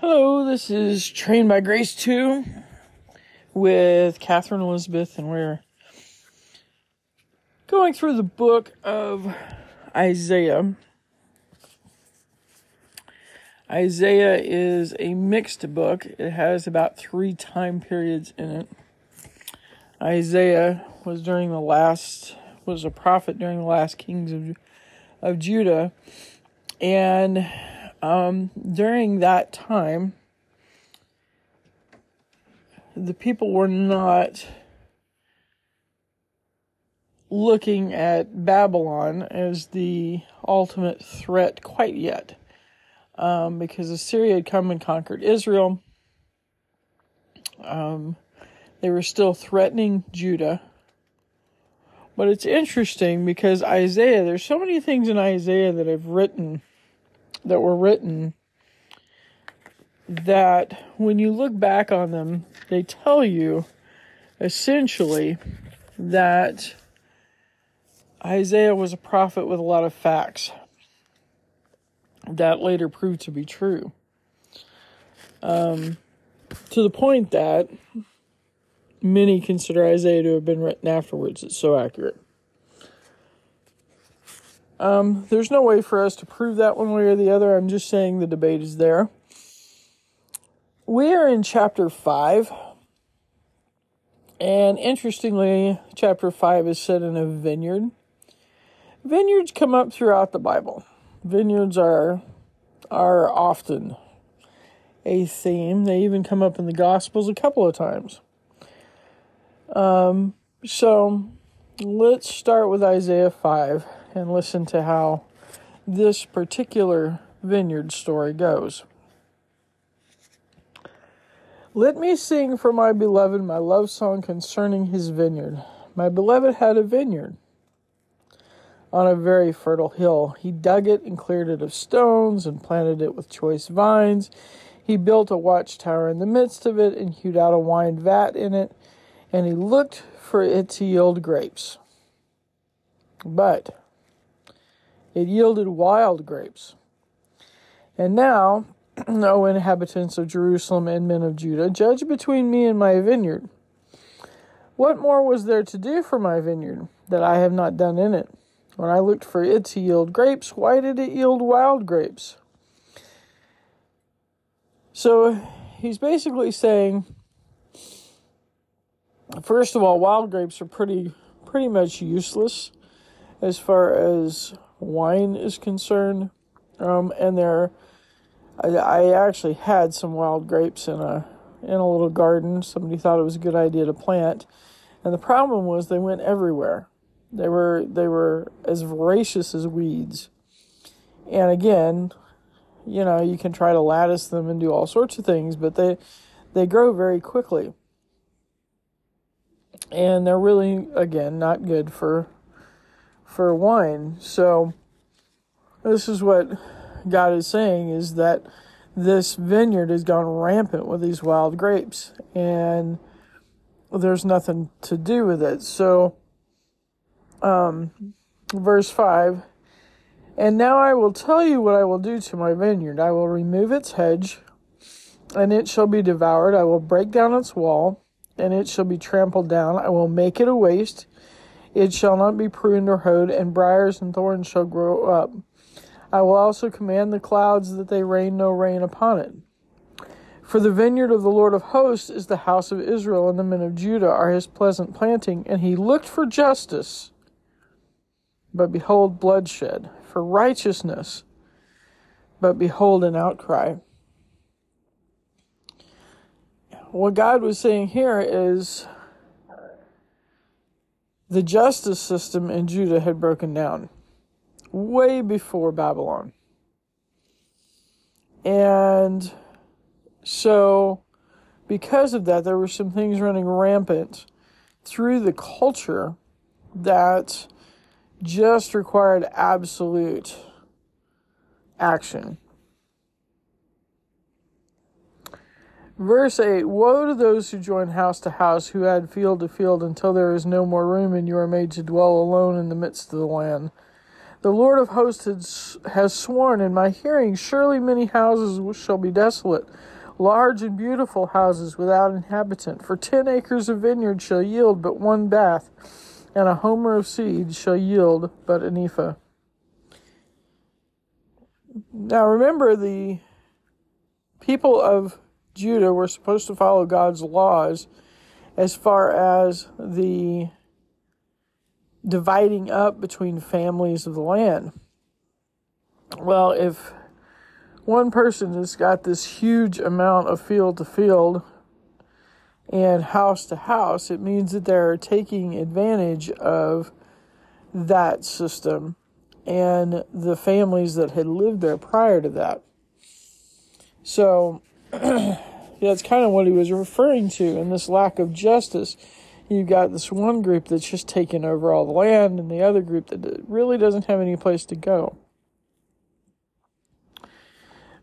Hello, this is Trained by Grace 2 with Katherine Elizabeth, and we're going through the book of Isaiah. Isaiah is a mixed book, it has about three time periods in it. Isaiah was during the last was a prophet during the last kings of of Judah and um, during that time, the people were not looking at Babylon as the ultimate threat quite yet. Um, because Assyria had come and conquered Israel. Um, they were still threatening Judah. But it's interesting because Isaiah, there's so many things in Isaiah that I've written that were written that when you look back on them, they tell you essentially that Isaiah was a prophet with a lot of facts that later proved to be true. Um, to the point that many consider Isaiah to have been written afterwards. It's so accurate. Um, there's no way for us to prove that one way or the other. I'm just saying the debate is there. We are in chapter 5. And interestingly, chapter 5 is set in a vineyard. Vineyards come up throughout the Bible. Vineyards are are often a theme. They even come up in the Gospels a couple of times. Um, so let's start with Isaiah 5 and listen to how this particular vineyard story goes. Let me sing for my beloved my love song concerning his vineyard. My beloved had a vineyard on a very fertile hill. He dug it and cleared it of stones and planted it with choice vines. He built a watchtower in the midst of it and hewed out a wine vat in it, and he looked for it to yield grapes. But it yielded wild grapes. And now, O inhabitants of Jerusalem and men of Judah, judge between me and my vineyard. What more was there to do for my vineyard that I have not done in it? When I looked for it to yield grapes, why did it yield wild grapes? So he's basically saying, first of all, wild grapes are pretty pretty much useless as far as wine is concerned. Um, and there, I, I actually had some wild grapes in a in a little garden. Somebody thought it was a good idea to plant, and the problem was they went everywhere. They were they were as voracious as weeds. And again, you know, you can try to lattice them and do all sorts of things, but they they grow very quickly. And they're really again not good for for wine. So this is what God is saying is that this vineyard has gone rampant with these wild grapes and there's nothing to do with it. So um verse 5 and now I will tell you what I will do to my vineyard. I will remove its hedge, and it shall be devoured. I will break down its wall, and it shall be trampled down. I will make it a waste, it shall not be pruned or hoed, and briars and thorns shall grow up. I will also command the clouds that they rain no rain upon it. For the vineyard of the Lord of hosts is the house of Israel, and the men of Judah are his pleasant planting. And he looked for justice, but behold, bloodshed, for righteousness, but behold, an outcry. What God was saying here is the justice system in Judah had broken down way before Babylon. And so, because of that, there were some things running rampant through the culture that just required absolute action. Verse 8 Woe to those who join house to house, who add field to field, until there is no more room, and you are made to dwell alone in the midst of the land. The Lord of hosts has sworn in my hearing, surely many houses shall be desolate, large and beautiful houses without inhabitant. For ten acres of vineyard shall yield but one bath, and a homer of seed shall yield but an ephah. Now remember, the people of Judah were supposed to follow God's laws as far as the dividing up between families of the land. Well, if one person has got this huge amount of field to field and house to house, it means that they're taking advantage of that system and the families that had lived there prior to that. So, that's kind of what he was referring to in this lack of justice you've got this one group that's just taking over all the land and the other group that really doesn't have any place to go.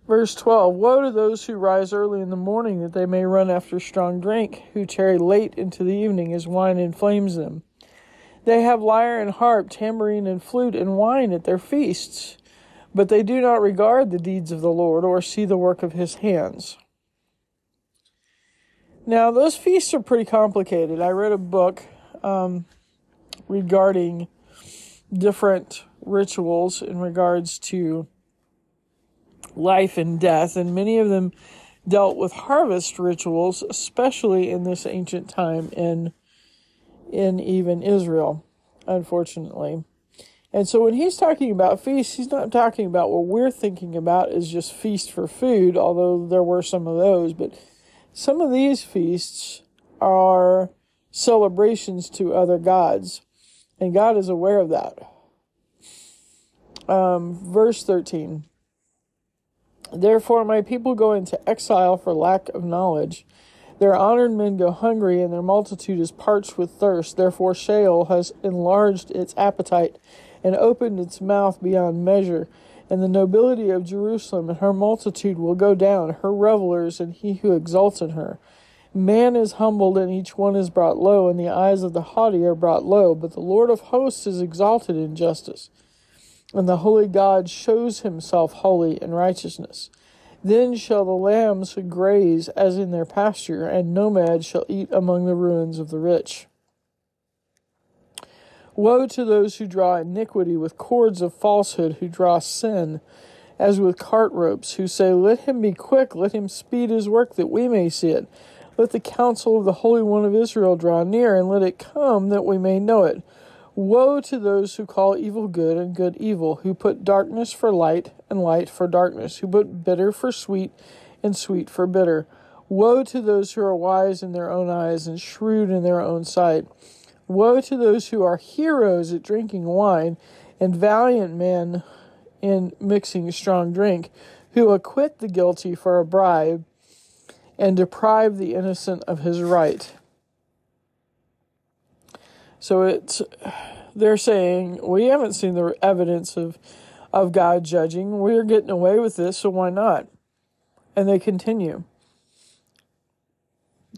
Verse 12 Woe to those who rise early in the morning that they may run after strong drink, who tarry late into the evening as wine inflames them. They have lyre and harp, tambourine and flute and wine at their feasts, but they do not regard the deeds of the Lord or see the work of his hands. Now, those feasts are pretty complicated. I read a book um, regarding different rituals in regards to life and death, and many of them dealt with harvest rituals, especially in this ancient time in in even Israel, unfortunately. And so when he's talking about feasts, he's not talking about what we're thinking about is just feast for food, although there were some of those, but some of these feasts are celebrations to other gods, and God is aware of that. Um, verse 13 Therefore, my people go into exile for lack of knowledge. Their honored men go hungry, and their multitude is parched with thirst. Therefore, Sheol has enlarged its appetite and opened its mouth beyond measure and the nobility of Jerusalem and her multitude will go down, her revelers and he who exalts in her. Man is humbled and each one is brought low, and the eyes of the haughty are brought low, but the Lord of hosts is exalted in justice. And the holy God shows himself holy in righteousness. Then shall the lambs graze as in their pasture, and nomads shall eat among the ruins of the rich. Woe to those who draw iniquity with cords of falsehood, who draw sin as with cart ropes, who say, Let him be quick, let him speed his work, that we may see it. Let the counsel of the Holy One of Israel draw near, and let it come, that we may know it. Woe to those who call evil good and good evil, who put darkness for light and light for darkness, who put bitter for sweet and sweet for bitter. Woe to those who are wise in their own eyes and shrewd in their own sight Woe to those who are heroes at drinking wine and valiant men in mixing strong drink, who acquit the guilty for a bribe and deprive the innocent of his right. So it's they're saying we haven't seen the evidence of of God judging. We're getting away with this, so why not? And they continue.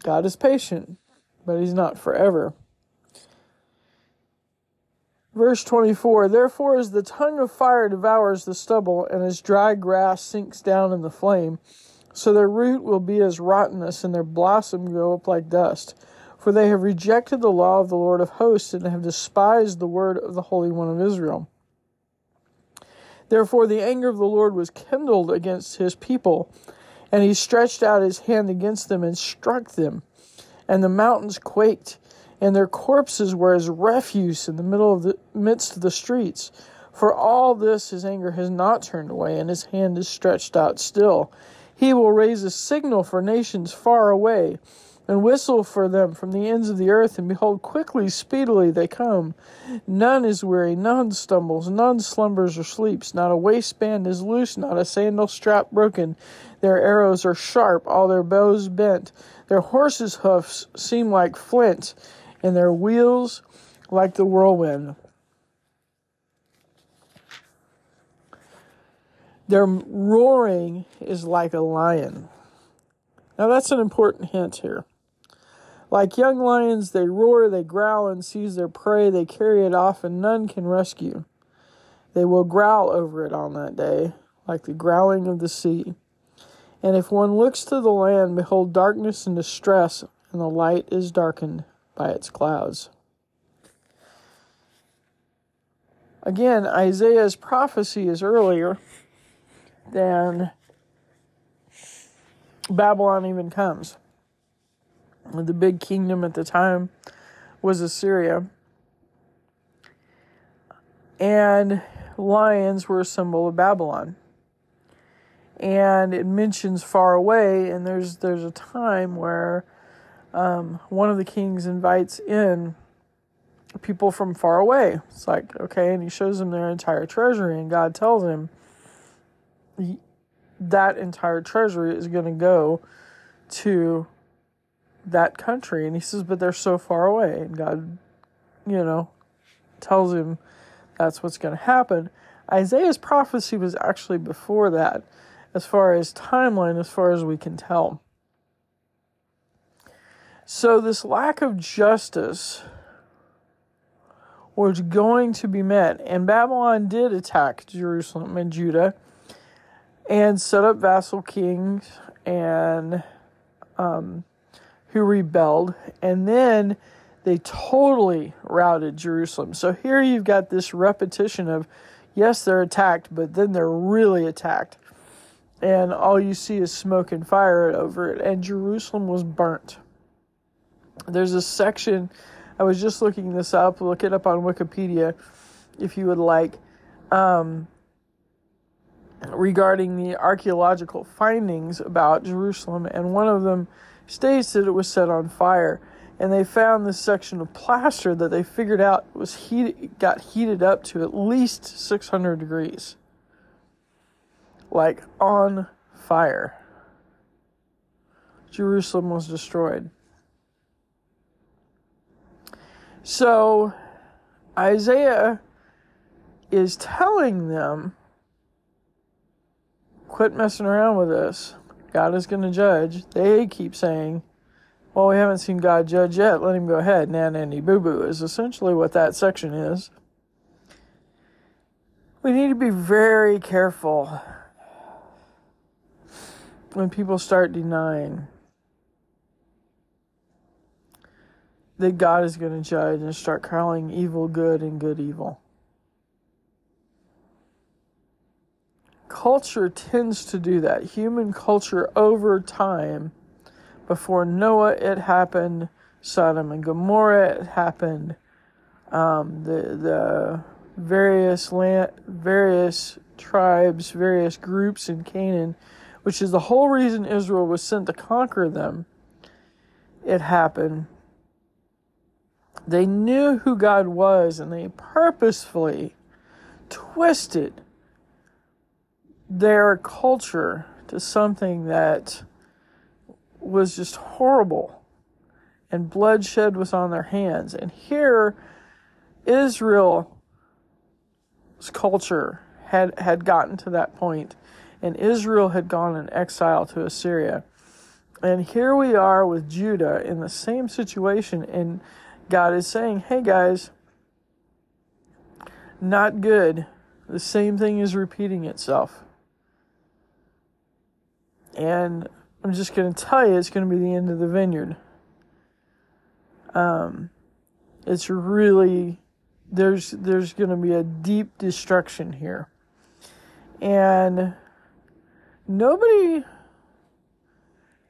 God is patient, but he's not forever. Verse 24 Therefore, as the tongue of fire devours the stubble, and as dry grass sinks down in the flame, so their root will be as rottenness, and their blossom go up like dust. For they have rejected the law of the Lord of hosts, and have despised the word of the Holy One of Israel. Therefore, the anger of the Lord was kindled against his people, and he stretched out his hand against them and struck them, and the mountains quaked and their corpses were as refuse in the middle of the midst of the streets. For all this his anger has not turned away, and his hand is stretched out still. He will raise a signal for nations far away, and whistle for them from the ends of the earth, and behold, quickly, speedily they come. None is weary, none stumbles, none slumbers or sleeps. Not a waistband is loose, not a sandal strap broken. Their arrows are sharp, all their bows bent. Their horses' hoofs seem like flint and their wheels like the whirlwind. Their roaring is like a lion. Now, that's an important hint here. Like young lions, they roar, they growl and seize their prey, they carry it off, and none can rescue. They will growl over it on that day, like the growling of the sea. And if one looks to the land, behold darkness and distress, and the light is darkened by its clouds. Again, Isaiah's prophecy is earlier than Babylon even comes. The big kingdom at the time was Assyria. And lions were a symbol of Babylon. And it mentions far away, and there's there's a time where um, one of the kings invites in people from far away. It's like, okay, and he shows them their entire treasury, and God tells him that entire treasury is going to go to that country. And he says, but they're so far away. And God, you know, tells him that's what's going to happen. Isaiah's prophecy was actually before that, as far as timeline, as far as we can tell. So, this lack of justice was going to be met, and Babylon did attack Jerusalem and Judah and set up vassal kings and um, who rebelled, and then they totally routed Jerusalem. So here you've got this repetition of yes, they're attacked, but then they're really attacked. And all you see is smoke and fire over it, and Jerusalem was burnt. There's a section, I was just looking this up, look it up on Wikipedia if you would like. Um, regarding the archaeological findings about Jerusalem, and one of them states that it was set on fire. And they found this section of plaster that they figured out was heated, got heated up to at least 600 degrees, like on fire. Jerusalem was destroyed. So Isaiah is telling them quit messing around with this. God is going to judge. They keep saying, well, we haven't seen God judge yet. Let him go ahead. Nan, nanny, boo boo is essentially what that section is. We need to be very careful when people start denying that God is going to judge and start calling evil good and good evil. culture tends to do that. Human culture over time, before Noah, it happened. Sodom and Gomorrah, it happened. Um, the the various land, various tribes, various groups in Canaan, which is the whole reason Israel was sent to conquer them. It happened. They knew who God was, and they purposefully twisted their culture to something that was just horrible and bloodshed was on their hands. And here, Israel's culture had, had gotten to that point, and Israel had gone in exile to Assyria. And here we are with Judah in the same situation, and God is saying, Hey guys, not good. The same thing is repeating itself. And I'm just going to tell you, it's going to be the end of the vineyard. Um, it's really there's there's going to be a deep destruction here, and nobody.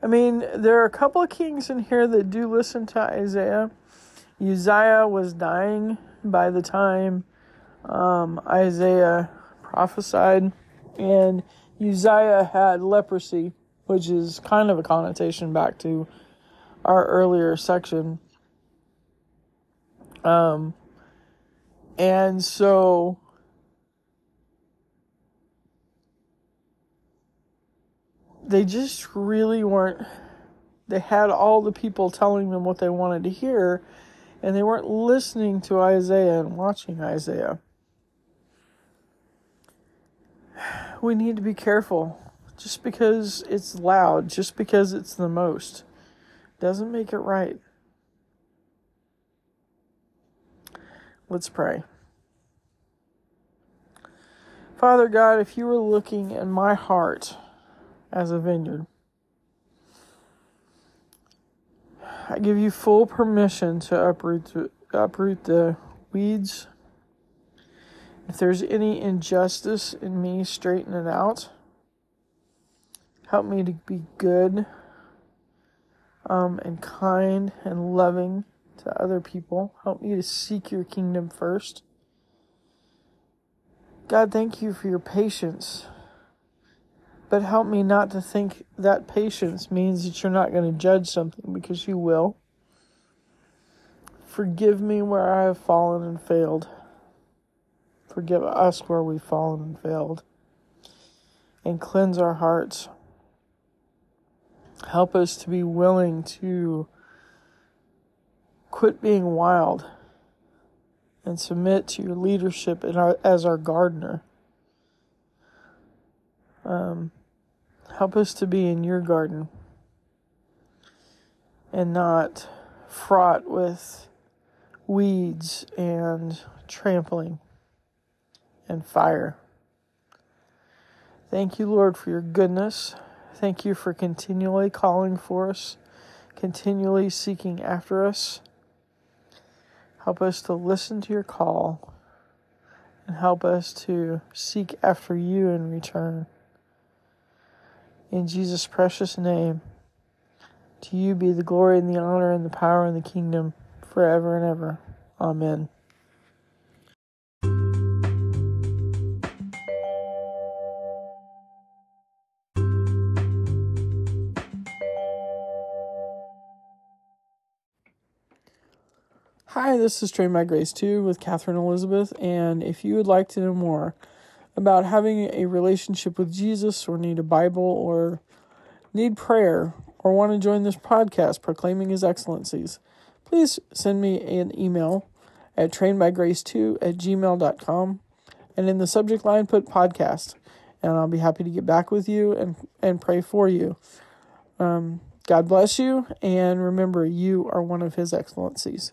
I mean, there are a couple of kings in here that do listen to Isaiah. Uzziah was dying by the time um, Isaiah prophesied, and Uzziah had leprosy, which is kind of a connotation back to our earlier section. Um, and so they just really weren't they had all the people telling them what they wanted to hear and they weren't listening to Isaiah and watching Isaiah we need to be careful. Just because it's loud, just because it's the most, doesn't make it right. Let's pray. Father God, if you were looking in my heart as a vineyard, I give you full permission to uproot to uproot the weeds. If there's any injustice in me, straighten it out. Help me to be good um, and kind and loving to other people. Help me to seek your kingdom first. God, thank you for your patience. But help me not to think that patience means that you're not going to judge something because you will. Forgive me where I have fallen and failed. Forgive us where we've fallen and failed. And cleanse our hearts. Help us to be willing to quit being wild and submit to your leadership our, as our gardener. Um, help us to be in your garden and not fraught with weeds and trampling and fire. Thank you, Lord, for your goodness. Thank you for continually calling for us, continually seeking after us. Help us to listen to your call and help us to seek after you in return. In Jesus' precious name, to you be the glory and the honor and the power and the kingdom forever and ever. Amen. Hi, this is Trained by Grace 2 with Katherine Elizabeth, and if you would like to know more about having a relationship with Jesus, or need a Bible, or need prayer, or want to join this podcast proclaiming His excellencies, please send me an email at trainedbygrace2 at gmail.com and in the subject line put podcast, and I'll be happy to get back with you and, and pray for you. Um, God bless you, and remember, you are one of His excellencies.